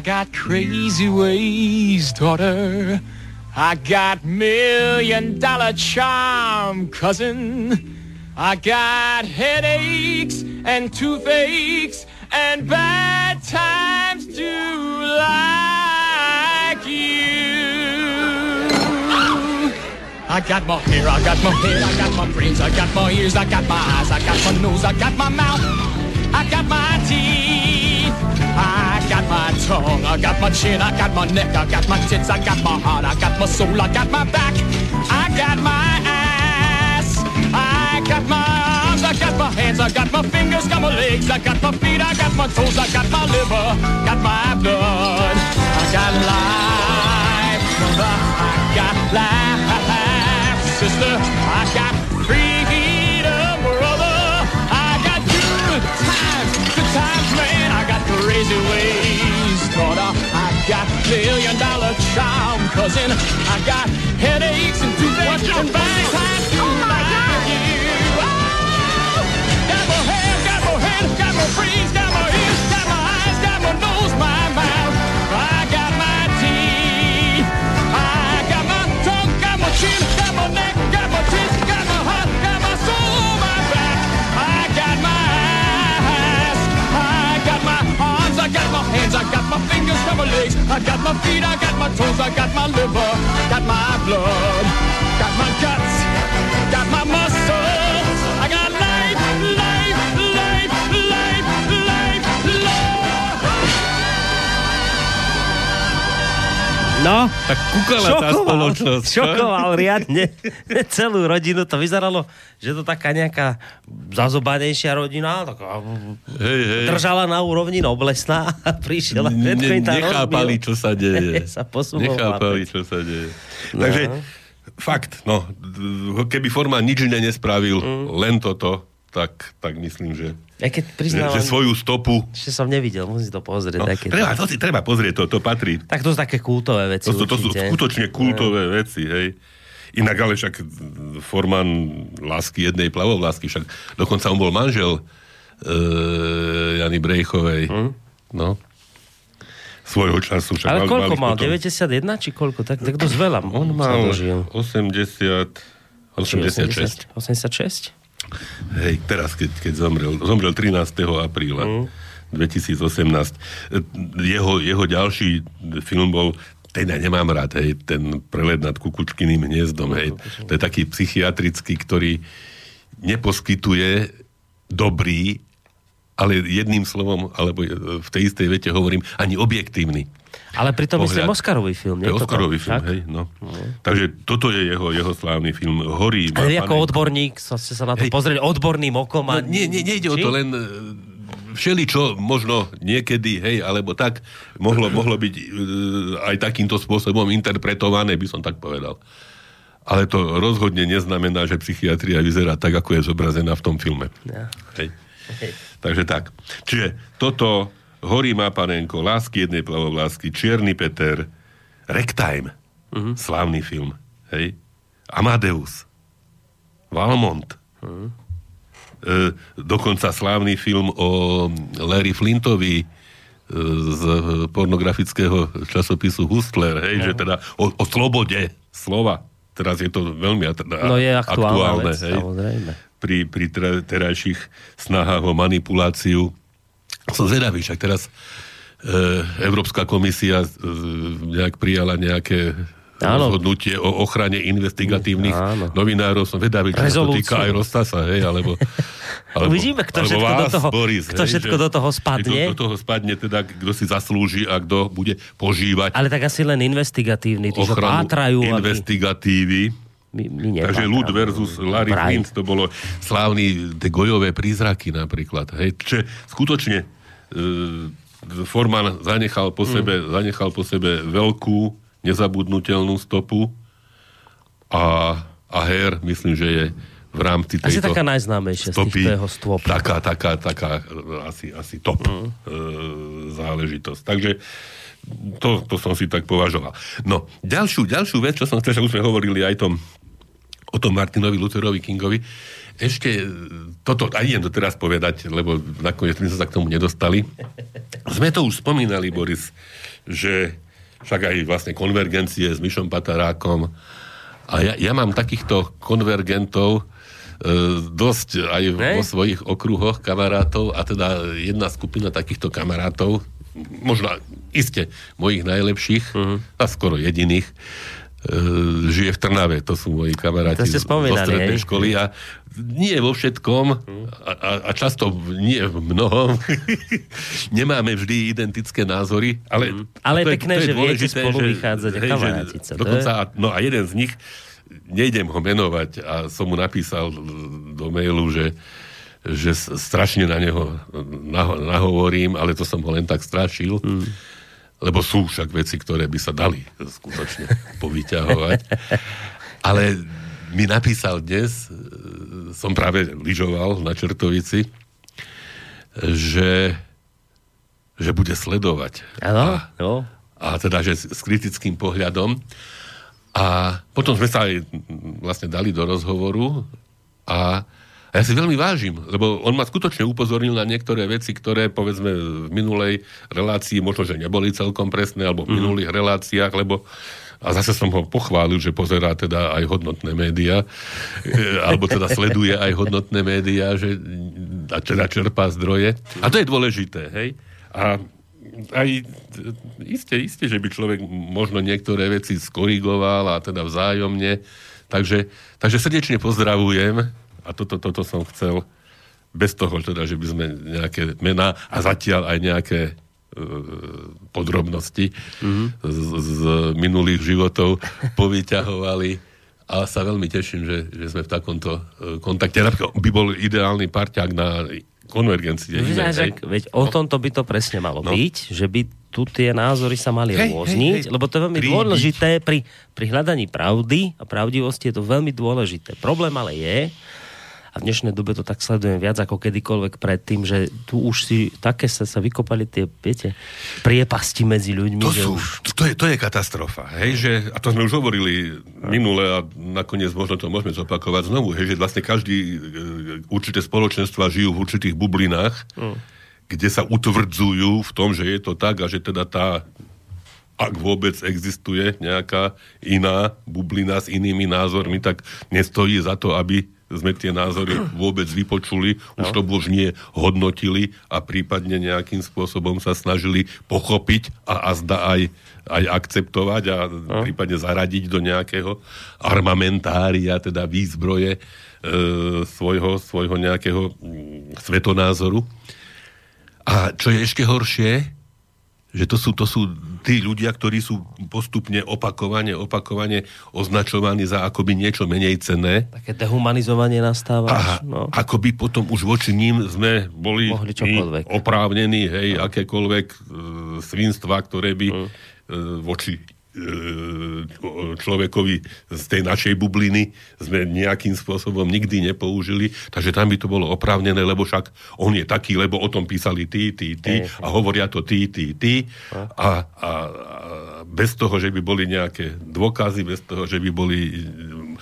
I got crazy ways, daughter. I got million dollar charm, cousin. I got headaches and toothaches and bad times do like you. I got my hair, I got my head, I got my brains, I got my ears, I got my eyes, I got my nose, I got my mouth, I got my teeth, got my tongue, I got my chin, I got my neck, I got my tits, I got my heart, I got my soul, I got my back, I got my ass, I got my arms, I got my hands, I got my fingers, got my legs, I got my feet, I got my toes, I got my liver, got my blood, I got life, I got life, sister, I got crazy ways, daughter, I got million dollar charm, cousin, I got headaches and toothaches and bad times, oh my God. you. Oh! Got my hair, got my head, got my brains, got my legs, I got my feet, I got my toes, I got my liver, got my blood, got my guts, got my muscles. No, Tak kúkala tá šokoval, spoločnosť. čo? šokoval riadne celú rodinu. To vyzeralo, že to taká nejaká zazobanejšia rodina, taká Hej, hej. držala na úrovni noblesná a prišiel Ne, nechápali, rozbil. čo sa deje. sa nechápali, čo sa deje. No. Takže, fakt, no, keby Forman nič iné nespravil, Mm. len toto, tak, tak myslím, že, Ja keď že, priznávam, že svoju stopu... že som nevidel, musím to pozrieť. No, také, treba, to si treba pozrieť, to, to patrí. tak to sú také kultové veci To, to, to sú skutočne kultové veci, hej. Inak ale však Forman lásky jednej plavovlásky, však dokonca on bol manžel e, Jany Brejchovej. Hm? No. Svojho času. Však Ale koľko mal? potom- 91 či koľko? Tak, tak dosť veľa. On mal dožil. 80... 86. 86? Hej, teraz, keď, keď zomrel. Zomrel 13. apríla. Mm. 2018. E, Jeho, jeho ďalší film bol ten ja nemám rád, hej, ten prelet nad kukučkyným hniezdom, hej. To je taký psychiatrický, ktorý neposkytuje dobrý, ale jedným slovom, alebo v tej istej vete hovorím, ani objektívny. Ale pritom Pohľad. myslím Oscarový film. To nie? je Toto? Oscarový film, Tak? hej, no. Takže toto je jeho, jeho slávny film. Horí. Ale ako panenku. odborník sa sa na to Hej. pozrieť odborným okom. A... No, nie, nie, nejde o Či? to, len e, všeličo možno niekedy, hej, alebo tak, mohlo, mohlo byť e, aj takýmto spôsobom interpretované, by som tak povedal. Ale to rozhodne neznamená, že psychiatria vyzerá tak, ako je zobrazená v tom filme. Ja. Hej. Takže tak. Čiže toto Horí má panenko, Lásky jednej plavovlásky, Čierny Peter, Ragtime, uh-huh. slávny film, hej, Amadeus, Valmont, uh-huh. e, dokonca slávny film o Larry Flintovi e, z pornografického časopisu Hustler, hej, že teda o, o slobode slova. Teraz je to veľmi at- No je aktuálna aktuálne vec, hej samozrejme. pri, pri ter- terajších snahách o manipuláciu. Som zvedavý, však teraz e, Európska komisia e, nejak prijala nejaké Áno. rozhodnutie o ochrane investigatívnych Áno. novinárov. Som vedavý, či sa to týka aj Rostasa, hej, alebo... alebo Uvidíme, kto alebo všetko do toho- Boris, kto hej, všetko že- do toho spadne. Do, do toho spadne, teda, kto si zaslúži a kto bude požívať Ale tak asi len investigatívny, tí, čo ochranu pátrajú. My-. My, Takže ľud versus Larry Vraj. Flint, to bolo slávny tie gojové prízraky napríklad. Hej. Čiže skutočne e, Forman zanechal po, sebe, zanechal po sebe veľkú, nezabudnutelnú stopu a, a Her, myslím, že je v rámci Asi tejto taká najznámejšia z stopy. týchto jeho stôp. Taká, taká, taká asi, asi top mm. e, záležitosť. Takže to, to som si tak považoval. No, ďalšiu, ďalšiu vec, čo som chcel, že už sme hovorili aj tom, o tom Martinovi Lutherovi Kingovi, ešte e, toto, aj idem to teraz povedať, lebo nakoniec sme sa k tomu nedostali. Sme to už spomínali, Boris, že však aj vlastne konvergencie s Mišom Patarákom. A ja, ja mám takýchto konvergentov e, dosť aj Ne? vo svojich okruhoch kamarátov a teda jedna skupina takýchto kamarátov, možno iste mojich najlepších Mhm. a skoro jediných, žije v Trnave. To sú moji kamaráti z- strednej hej? školy a nie vo všetkom a, a, a často nie v mnohom nemáme vždy identické názory, ale, Ale je to pekné, to že viete dôležité, spolu vychádzať hej, že Dokonca, je- no a jeden z nich, nejdem ho menovať a som mu napísal do mailu, že že strašne na neho naho- nahovorím, ale to som ho len tak strašil, Hmm. Lebo sú však veci, ktoré by sa dali skutočne povyťahovať. Ale mi napísal dnes, e, som práve lyžoval na Čertovici, že, že bude sledovať. Áno, A, no. a teda, že s, kritickým pohľadom. A potom sme sa aj vlastne dali do rozhovoru a a ja si veľmi vážim, lebo on ma skutočne upozornil na niektoré veci, ktoré povedzme v minulej relácii možno, že neboli celkom presné, alebo v minulých reláciách, lebo a zase som ho pochválil, že pozerá teda aj hodnotné médiá, e, alebo teda sleduje aj hodnotné médiá, že a teda čerpá zdroje. A to je dôležité, hej? A aj isté, isté, že by človek možno niektoré veci skorigoval a teda vzájomne. Takže, takže srdečne pozdravujem a toto, toto som chcel bez toho, teda, že by sme nejaké mená a zatiaľ aj nejaké e, podrobnosti mm-hmm. z, z minulých životov povyťahovali a sa veľmi teším, že, že sme v takomto e, kontakte. Napríklad by bol ideálny parťák na inej, hej? veď, veď o tomto by to presne malo No. byť, že by tu tie názory sa mali Hej, rôzniť, hej, hej. lebo to je veľmi Trídiť. dôležité pri, pri hľadaní pravdy a pravdivosti je to veľmi dôležité. Problém ale je, a v dnešnej dobe to tak sledujem viac ako kedykoľvek predtým, že tu už si také sa, sa vykopali tie, viete, priepasti medzi ľuďmi, To, sú, už... to, je, to je katastrofa. Hej, že, a to sme už hovorili minule a nakoniec možno to môžeme zopakovať znovu, hej, že vlastne každý, e, určité spoločenstva žijú v určitých bublinách, kde sa utvrdzujú v tom, že je to tak a že teda tá ak vôbec existuje nejaká iná bublina s inými názormi, tak nestojí za to, aby sme tie názory vôbec vypočuli, už to nie hodnotili a prípadne nejakým spôsobom sa snažili pochopiť a, a zda aj, aj akceptovať a prípadne zaradiť do nejakého armamentária, teda výzbroje e, svojho, svojho nejakého mm, svetonázoru. A čo je ešte horšie, že to sú, to sú tí ľudia, ktorí sú postupne opakovane, opakovane označovaní za akoby niečo menej cenné. Také dehumanizovanie nastáva. A no. akoby potom už voči ním sme boli oprávnení, hej, akékoľvek e, svinstva, ktoré by e, voči človekovi z tej našej bubliny sme nejakým spôsobom nikdy nepoužili, takže tam by to bolo oprávnené, lebo však on je taký, lebo o tom písali tí, tí, tí a hovoria to tí, tí, tí. A, a, a bez toho, že by boli nejaké dôkazy, bez toho, že by boli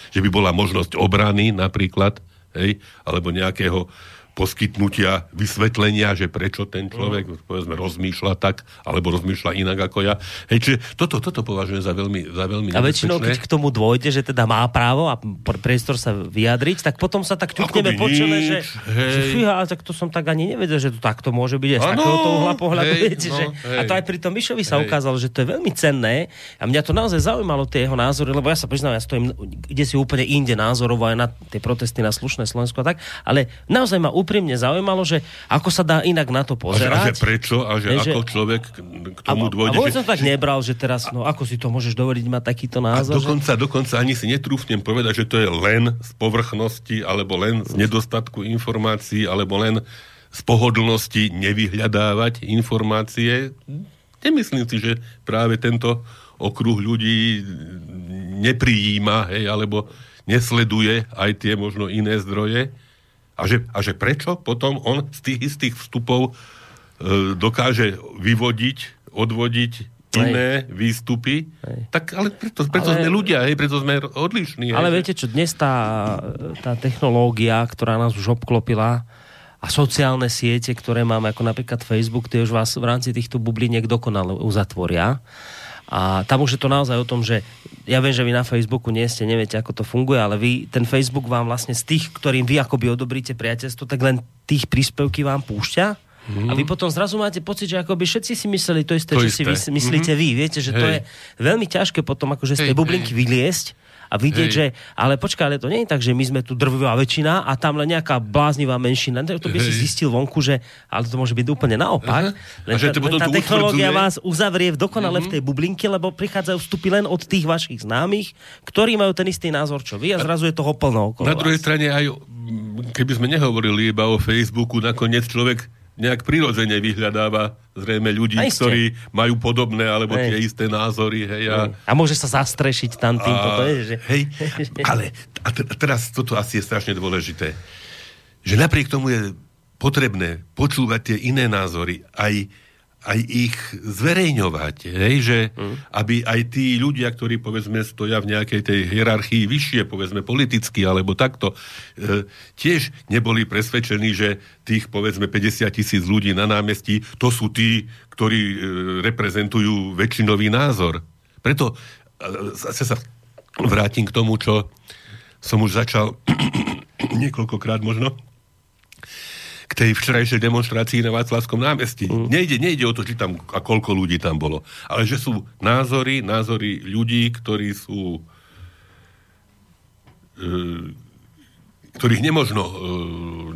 že by bola možnosť obrany napríklad, hej, alebo nejakého poskytnutia, vysvetlenia, že prečo ten človek, Mm. povedzme, rozmýšľa tak, alebo rozmýšľa inak ako ja. Hej, čiže toto, toto považujem za veľmi, za veľmi A väčšinou, keď k tomu dôjde, že teda má právo a pr- priestor sa vyjadriť, tak potom sa tak ťukneme po čele, že, že fíha, tak to som tak ani nevedel, že to takto môže byť aj z Áno, takéhoto uhla pohľadu. hej, viete, no, že, a to aj pri tom Mišovi sa Hej. ukázalo, že to je veľmi cenné a mňa to naozaj zaujímalo, tie jeho názory, lebo ja sa priznám, ja stojím kde si úplne inde názorovo aj na tie protesty na slušné Slovensko a tak, ale naozaj ma úprimne zaujímalo, že ako sa dá inak na to A že, a že pozerať. prečo, a že že- ako človek k tomu a, a dôjde. vôbec že, som tak nebral, že teraz, no ako si to môžeš dovoliť mať takýto a názor? že... dokonca, dokonca ani si netrúfnem povedať, že to je len z povrchnosti, alebo len z nedostatku informácií, alebo len z pohodlnosti nevyhľadávať informácie. Nemyslím si, že práve tento okruh ľudí neprijíma, hej, alebo nesleduje aj tie možno iné zdroje. A že, a že prečo potom on z tých istých vstupov e, dokáže vyvodiť, odvodiť iné hej. výstupy, hej. tak ale preto, preto ale, sme ľudia, hej, preto sme odlišní. Ale hej, viete čo, dnes tá, tá technológia, ktorá nás už obklopila, a sociálne siete, ktoré máme, ako napríklad Facebook, tie už vás v rámci týchto bubliniek dokonale uzatvoria. A tam už je to naozaj o tom, že ja viem, že vy na Facebooku nie ste, neviete, ako to funguje, ale vy, ten Facebook vám vlastne z tých, ktorým vy akoby odobríte priateľstvo, tak len tých príspevky vám púšťa Mm. A vy potom zrazu máte pocit, že akoby všetci si mysleli to isté, to čo isté. si myslíte mm-hmm. vy. Viete, že Hej. to je veľmi ťažké potom akože z tej bublinky hej. vyliesť a vidieť, Hej. že ale počkaj, ale to nie je tak, že my sme tu drvivá väčšina a tam len nejaká bláznivá menšina. To by Hej. si zistil vonku, že ale to môže byť úplne naopak. Len, a že tá, len tá technológia vás uzavrie dokonale mm-hmm. v tej bublinke, lebo prichádzajú vstupy len od tých vašich známych, ktorí majú ten istý názor, čo vy a zrazu je toho plno okolo Na druhej vás. strane aj keby sme nehovorili iba o Facebooku, nakoniec človek nejak prirodzene vyhľadáva zrejme ľudí, ktorí majú podobné alebo hej. tie isté názory. Hej, a, a môže sa zastrešiť tam tým. A, je, že... Hej, ale a t- teraz toto asi je strašne dôležité, že napriek tomu je potrebné počúvať tie iné názory aj aj ich zverejňovať, hej, že mm. aby aj tí ľudia, ktorí povedzme stoja v nejakej tej hierarchii vyššie, povedzme politicky alebo takto, e, tiež neboli presvedčení, že tých povedzme 50 tisíc ľudí na námestí, to sú tí, ktorí e, reprezentujú väčšinový názor. Preto e, zase sa vrátim k tomu, čo som už začal niekoľkokrát možno, k tej včerajšej demonstrácii na Václavskom námestí. Mm. Nejde, nejde o to, či tam a koľko ľudí tam bolo, ale že sú názory, názory ľudí, ktorí sú e, ktorých nemožno e,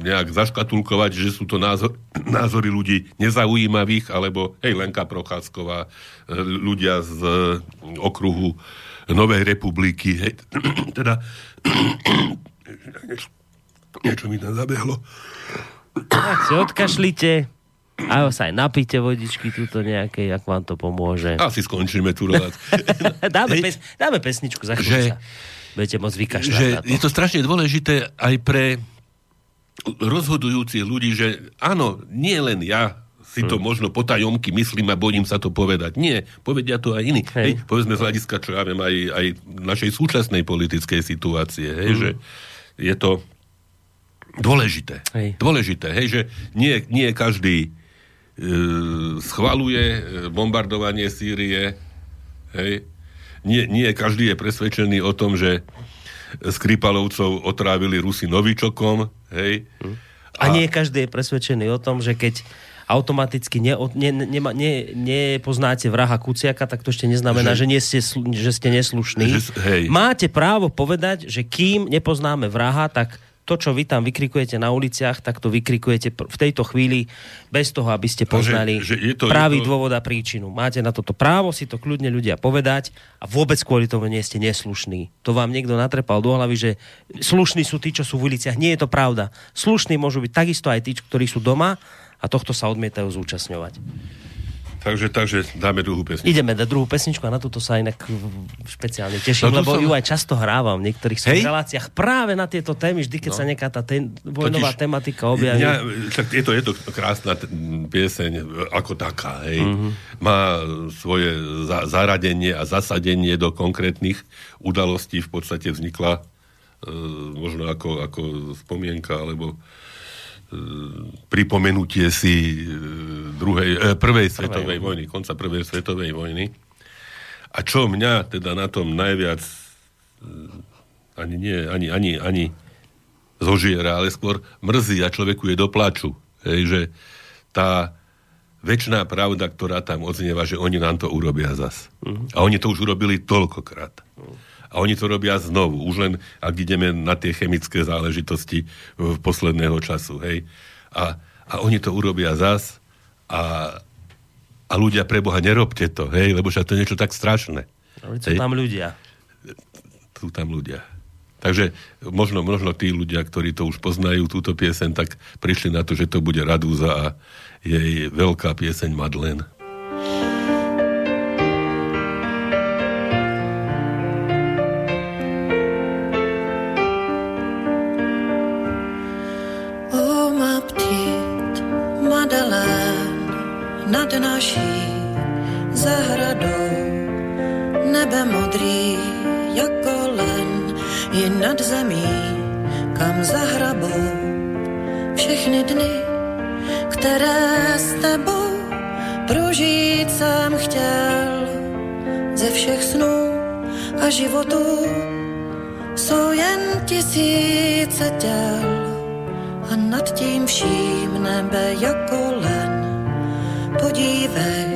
nejak zaškatulkovať, že sú to názor, názory ľudí nezaujímavých, alebo hej, Lenka Procházková, e, ľudia z e, okruhu Novej republiky, hej, teda niečo mi tam zabehlo. Tak si odkašlite a sa aj napíte vodičky túto nejakej, ak vám to pomôže. Asi skončíme tu reláciu. dáme, pes, dáme pesničku za chvíľu sa. Budete môcť vykašľať že Je to strašne dôležité aj pre rozhodujúcich ľudí, že áno, nie len ja si to hmm. možno potajomky myslím a bojím sa to povedať. Nie, povedia to aj iní. Hej. Hej, povedzme z hľadiska, čo ja viem, aj, aj našej súčasnej politickej situácie. Hej, hmm. že je to Dôležité. Hej. Dôležité, hej, že nie, nie každý e, schvaluje e, bombardovanie Sýrie, hej. Nie, nie každý je presvedčený o tom, že Skripalovcov otrávili Rusi novičokom, hej. A, a nie každý je presvedčený o tom, že keď automaticky ne, ne, ne, ne, nepoznáte vraha Kuciaka, tak to ešte neznamená, že, že, nie ste, že ste neslušní. Že, hej. Máte právo povedať, že kým nepoznáme vraha, tak to, čo vy tam vykrikujete na uliciach, tak to vykrikujete v tejto chvíli bez toho, aby ste poznali že, že je to, pravý je to... dôvod a príčinu. Máte na toto právo si to kľudne ľudia povedať a vôbec kvôli tomu nie ste neslušní. To vám niekto natrepal do hlavy, že slušní sú tí, čo sú v uliciach. Nie je to pravda. Slušní môžu byť takisto aj tí, ktorí sú doma a tohto sa odmietajú zúčastňovať. Takže, takže dáme druhú pesničku. Ideme na druhú pesničku a na túto sa inak špeciálne teším, no lebo som... ju aj často hrávam v niektorých svojich reláciách práve na tieto témy, vždy keď no. sa nejaká tá ten, vojnová Totiž, tematika objaví. Ja, tak je to, je to krásna t- pieseň ako taká, hej. Mm-hmm. Má svoje za- zaradenie a zasadenie do konkrétnych udalostí v podstate vznikla e, možno ako, ako spomienka, alebo pripomenutie si e, druhej, eh, prvej svetovej prvej. vojny, konca prvej svetovej vojny. A čo mňa teda na tom najviac ani nie, ani, ani, ani zožiera, ale skôr mrzí a človeku je do plaču. Hej, že tá väčšiná pravda, ktorá tam odznieva, že oni nám to urobia zas. Uh-huh. A oni to už urobili toľkokrát. Uh-huh a oni to robia znovu. Už len, ak ideme na tie chemické záležitosti v posledného času, hej. A, a oni to urobia zas a, a ľudia pre Boha nerobte to, hej, lebo však to je niečo tak strašné. Ale sú tam ľudia. Sú tam ľudia. Takže možno, možno tí ľudia, ktorí to už poznajú, túto piesen, tak prišli na to, že to bude Radúza a jej veľká pieseň Madlen. nad nad zemí, kam zahrabou všechny dny, které s tebou prožít jsem chtěl ze všech snů a životů jsou jen tisíce těl a nad tím vším nebe jako len. Podívej,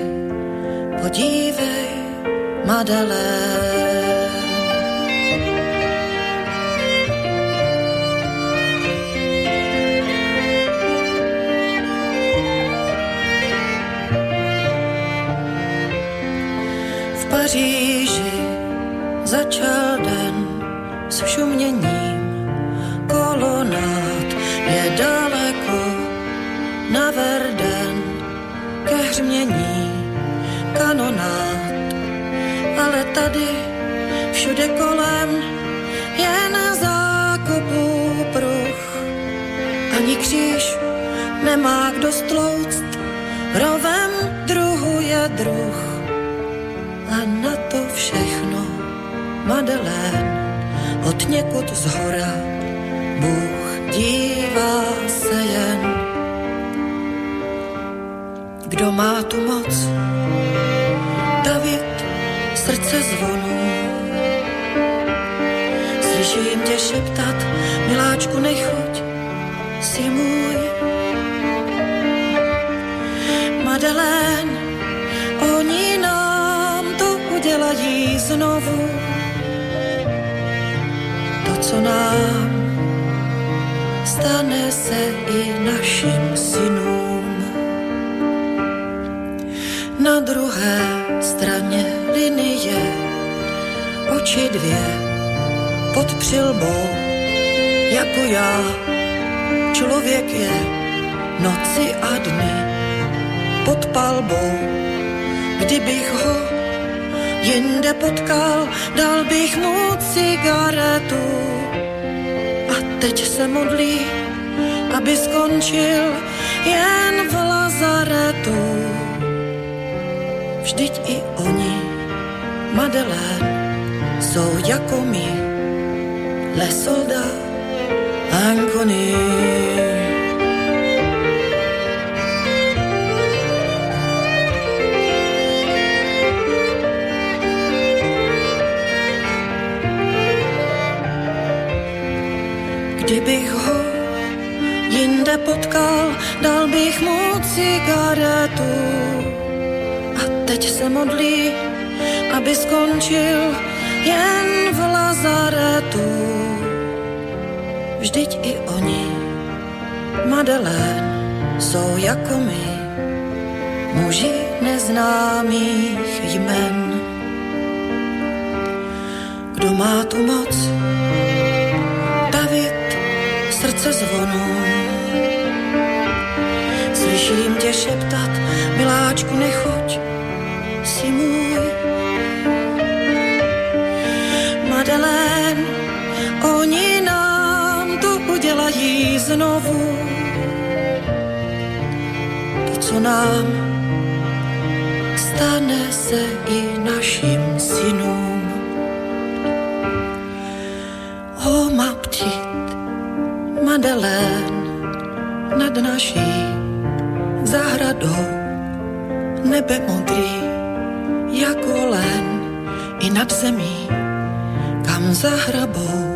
podívej, Madeleine. Paříži začal den s šuměním kolonát. Je daleko na Verden ke hřmění kanonát. Ale tady všude kolem je na zákopu pruh. Ani kříž nemá kdo stlouct, rovem druhu je druh Madeleine od někud z hora Bůh dívá se jen. Kdo má tu moc? David, srdce zvonu. Slyším tě šeptat, miláčku, nechoď, si můj. Madeleine, oni nás dělají znovu to, co nám stane se i našim synům. Na druhé straně linie oči dvě pod přilbou, jako já. Člověk je noci a dny pod palbou, kdybych ho jinde potkal, dal bych mu cigaretu. Teď se modlí, aby skončil jen v lazaretu. Vždyť i oni, Madeleine, jsou jako my, Lesolda, Anconi. Kdybych ho jinde potkal, dal bych mu cigaretu. A teď se modlí, aby skončil jen v lazaretu. Vždyť i oni, Madeleine, jsou jako my, muži neznámých jmen. Kdo má tu moc, srdce zvonu. Slyším tě šeptat, miláčku, nechoď, si můj. Madeleine, oni nám to udělají znovu. To, co nám stane se i našim Madeleine nad naší zahradou nebe modrý jako len i nad zemí, kam zahrabou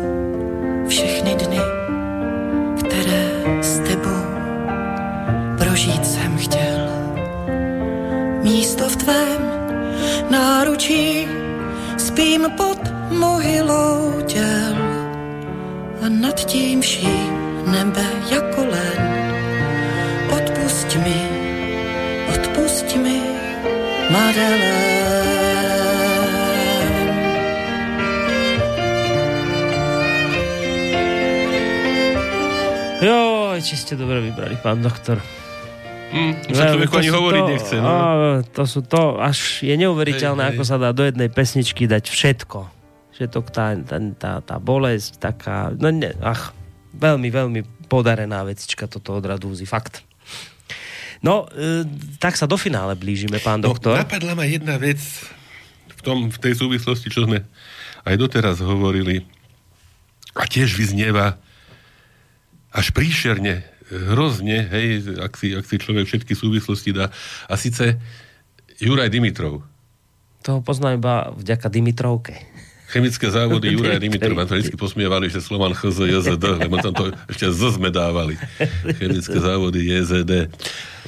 Madeleine. Jo, či ste dobre vybrali, pán doktor. Mm, sa človeku ani hovoriť to, nechce. No. Á, to sú to, až je neuveriteľné, Hej, hej. ako sa dá do jednej pesničky dať všetko. Všetok tá, tá, tá, tá bolesť, taká, no ne, ach, veľmi, veľmi podarená vecička toto od Radúzy, fakt. No, e, tak sa do finále blížime, pán doktor. No, napadla ma jedna vec v, tom, v tej súvislosti, čo sme aj doteraz hovorili a tiež vyznieva až príšerne, hrozne, hej, ak si, ak si človek všetky súvislosti dá. A síce Juraj Dimitrov. To poznám iba vďaka Dimitrovke. Chemické závody Juraj Dimitrov. Ma to vždy posmievali, že Slovan HZ, JZD, lebo tam to ešte Z sme dávali. Chemické závody JZD.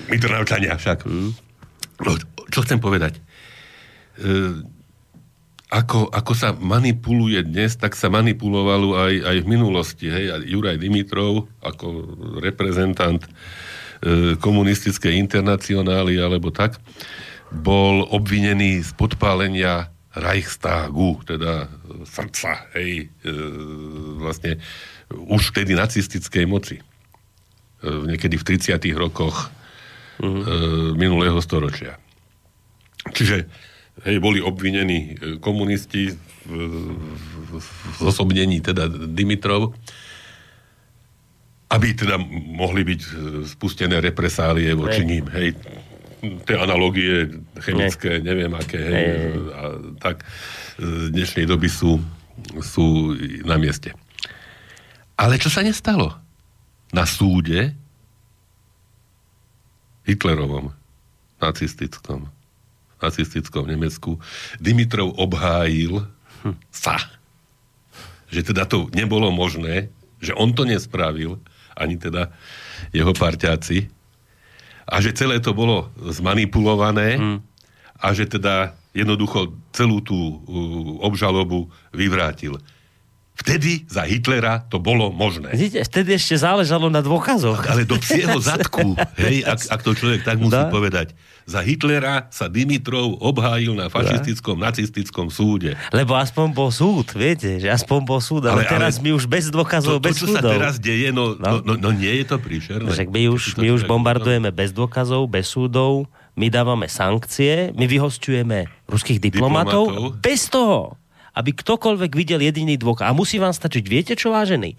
Mitrovčania však. No, čo chcem povedať? E, ako, ako sa manipuluje dnes, tak sa manipulovalo aj, aj v minulosti. Hej? A Juraj Dimitrov ako reprezentant e, komunistickej internacionály alebo tak, bol obvinený z podpálenia Reichstagu, teda srdca, hej, e, vlastne už vtedy nacistickej moci. E, niekedy v 30. rokoch uh-huh. e, minulého storočia. Čiže hej, boli obvinení e, komunisti v, v zosobnení teda Dimitrov, aby teda mohli byť spustené represálie voči ním. Hej, tie analogie chemické, ne. neviem aké, hej, hej. A tak z dnešnej doby sú, sú na mieste. Ale čo sa nestalo? Na súde Hitlerovom, nacistickom, nacistickom Nemecku, Dimitrov obhájil hm. sa, že teda to nebolo možné, že on to nespravil, ani teda jeho parťáci, a že celé to bolo zmanipulované hm. a že teda jednoducho celú tú uh, obžalobu vyvrátil. Vtedy za Hitlera to bolo možné. Vidíte, vtedy ešte záležalo na dôkazoch. Ale do psieho zadku, hej, ak, ak to človek tak musí da? povedať. Za Hitlera sa Dimitrov obhájil na fašistickom, nacistickom súde. Lebo aspoň bol súd, viete, že aspoň bol súd, ale, ale teraz ale my už bez dôkazov, to, bez to, čo súdov. sa teraz deje, no, no. No, no, no nie je to príšerné. Však my už, my už bombardujeme no. bez dôkazov, bez súdov, my dávame sankcie, my vyhosťujeme ruských diplomatov, diplomatov. bez toho, aby ktokoľvek videl jediný dôkaz. A musí vám stačiť, viete čo, vážený?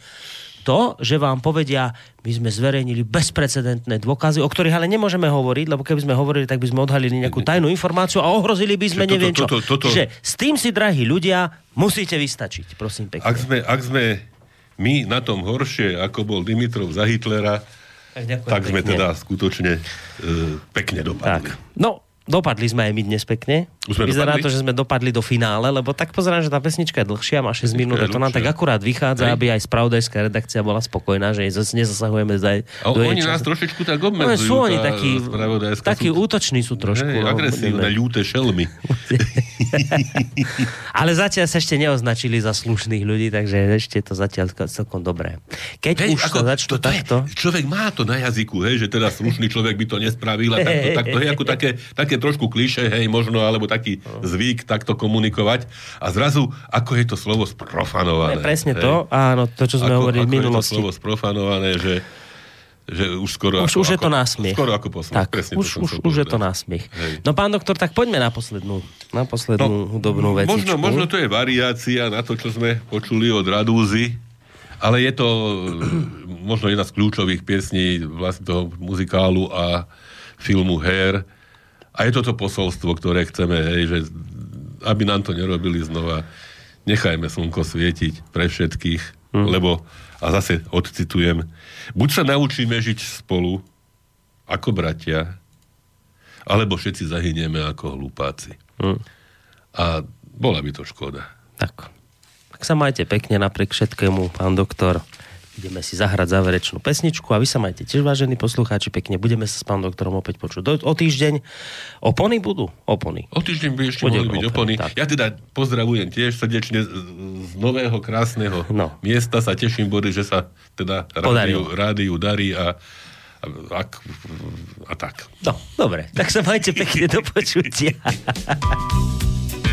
To, že vám povedia, my sme zverejnili bezprecedentné dôkazy, o ktorých ale nemôžeme hovoriť, lebo keby sme hovorili, tak by sme odhalili nejakú tajnú informáciu a ohrozili by sme neviem čo. Že s tým si, drahí ľudia, musíte vystačiť, prosím pekne. Ak sme, ak sme my na tom horšie, ako bol Dimitrov za Hitlera, tak, tak sme teda skutočne e, pekne dopadli. Tak. No, Dopadli sme aj my dnes pekne. Už sme Vyzerá dopadli? to, že sme dopadli do finále, lebo tak pozerám, že tá pesnička je dlhšia, má 6 minút to nám tak akurát vychádza, Hej. aby aj spravodajská redakcia bola spokojná, že nezasahujeme za, do Oni času. nás trošičku tak obmedzujú. No, sú oni takí, takí sú... útoční sú trošku. Hej, no, agresívne, ľúte šelmy. Ale zatiaľ sa ešte neoznačili za slušných ľudí, takže ešte to zatiaľ celkom dobré. Keď hej, už ako, to začnú to, to takto... Je, človek má to na jazyku, hej, že teda slušný človek by to nespravil a takto, takto hej, ako také, také také trošku kliše, hej, možno, alebo taký zvyk takto komunikovať. A zrazu, ako je to slovo sprofanované. Je presne hej? to, áno, to, čo sme ako, hovorili v minulosti. je to slovo sprofanované, že že už skoro... Už, ako, už je to násmiech. Skoro ako posmiech. Tak, Presne už, už, už je to násmiech. Hej. No pán doktor, tak poďme na poslednú, na poslednú no, hudobnú vec. Možno, možno to je variácia na to, čo sme počuli od Radúzy, ale je to možno jedna z kľúčových piesní vlastne toho muzikálu a filmu Hair. A je toto posolstvo, ktoré chceme, hej, že aby nám to nerobili znova, nechajme slnko svietiť pre všetkých, mm. lebo, a zase odcitujem, buď sa naučíme žiť spolu ako bratia, alebo všetci zahynieme ako hlupáci. Mm. A bola by to škoda. Tak. Tak sa majte pekne napriek všetkému, pán doktor. Ideme si zahrať záverečnú pesničku a vy sa majte tiež, vážení poslucháči, pekne. Budeme sa s pán doktorom opäť počuť. Do, o týždeň opony budú? Opony. O týždeň by ešte mohli byť opony. opony. Ja teda pozdravujem tiež srdečne z, nového krásneho no. miesta. Sa teším, Bory, že sa teda rádiu, rádiu darí a a, a, a tak. No, dobre. Tak sa majte pekne do počutia.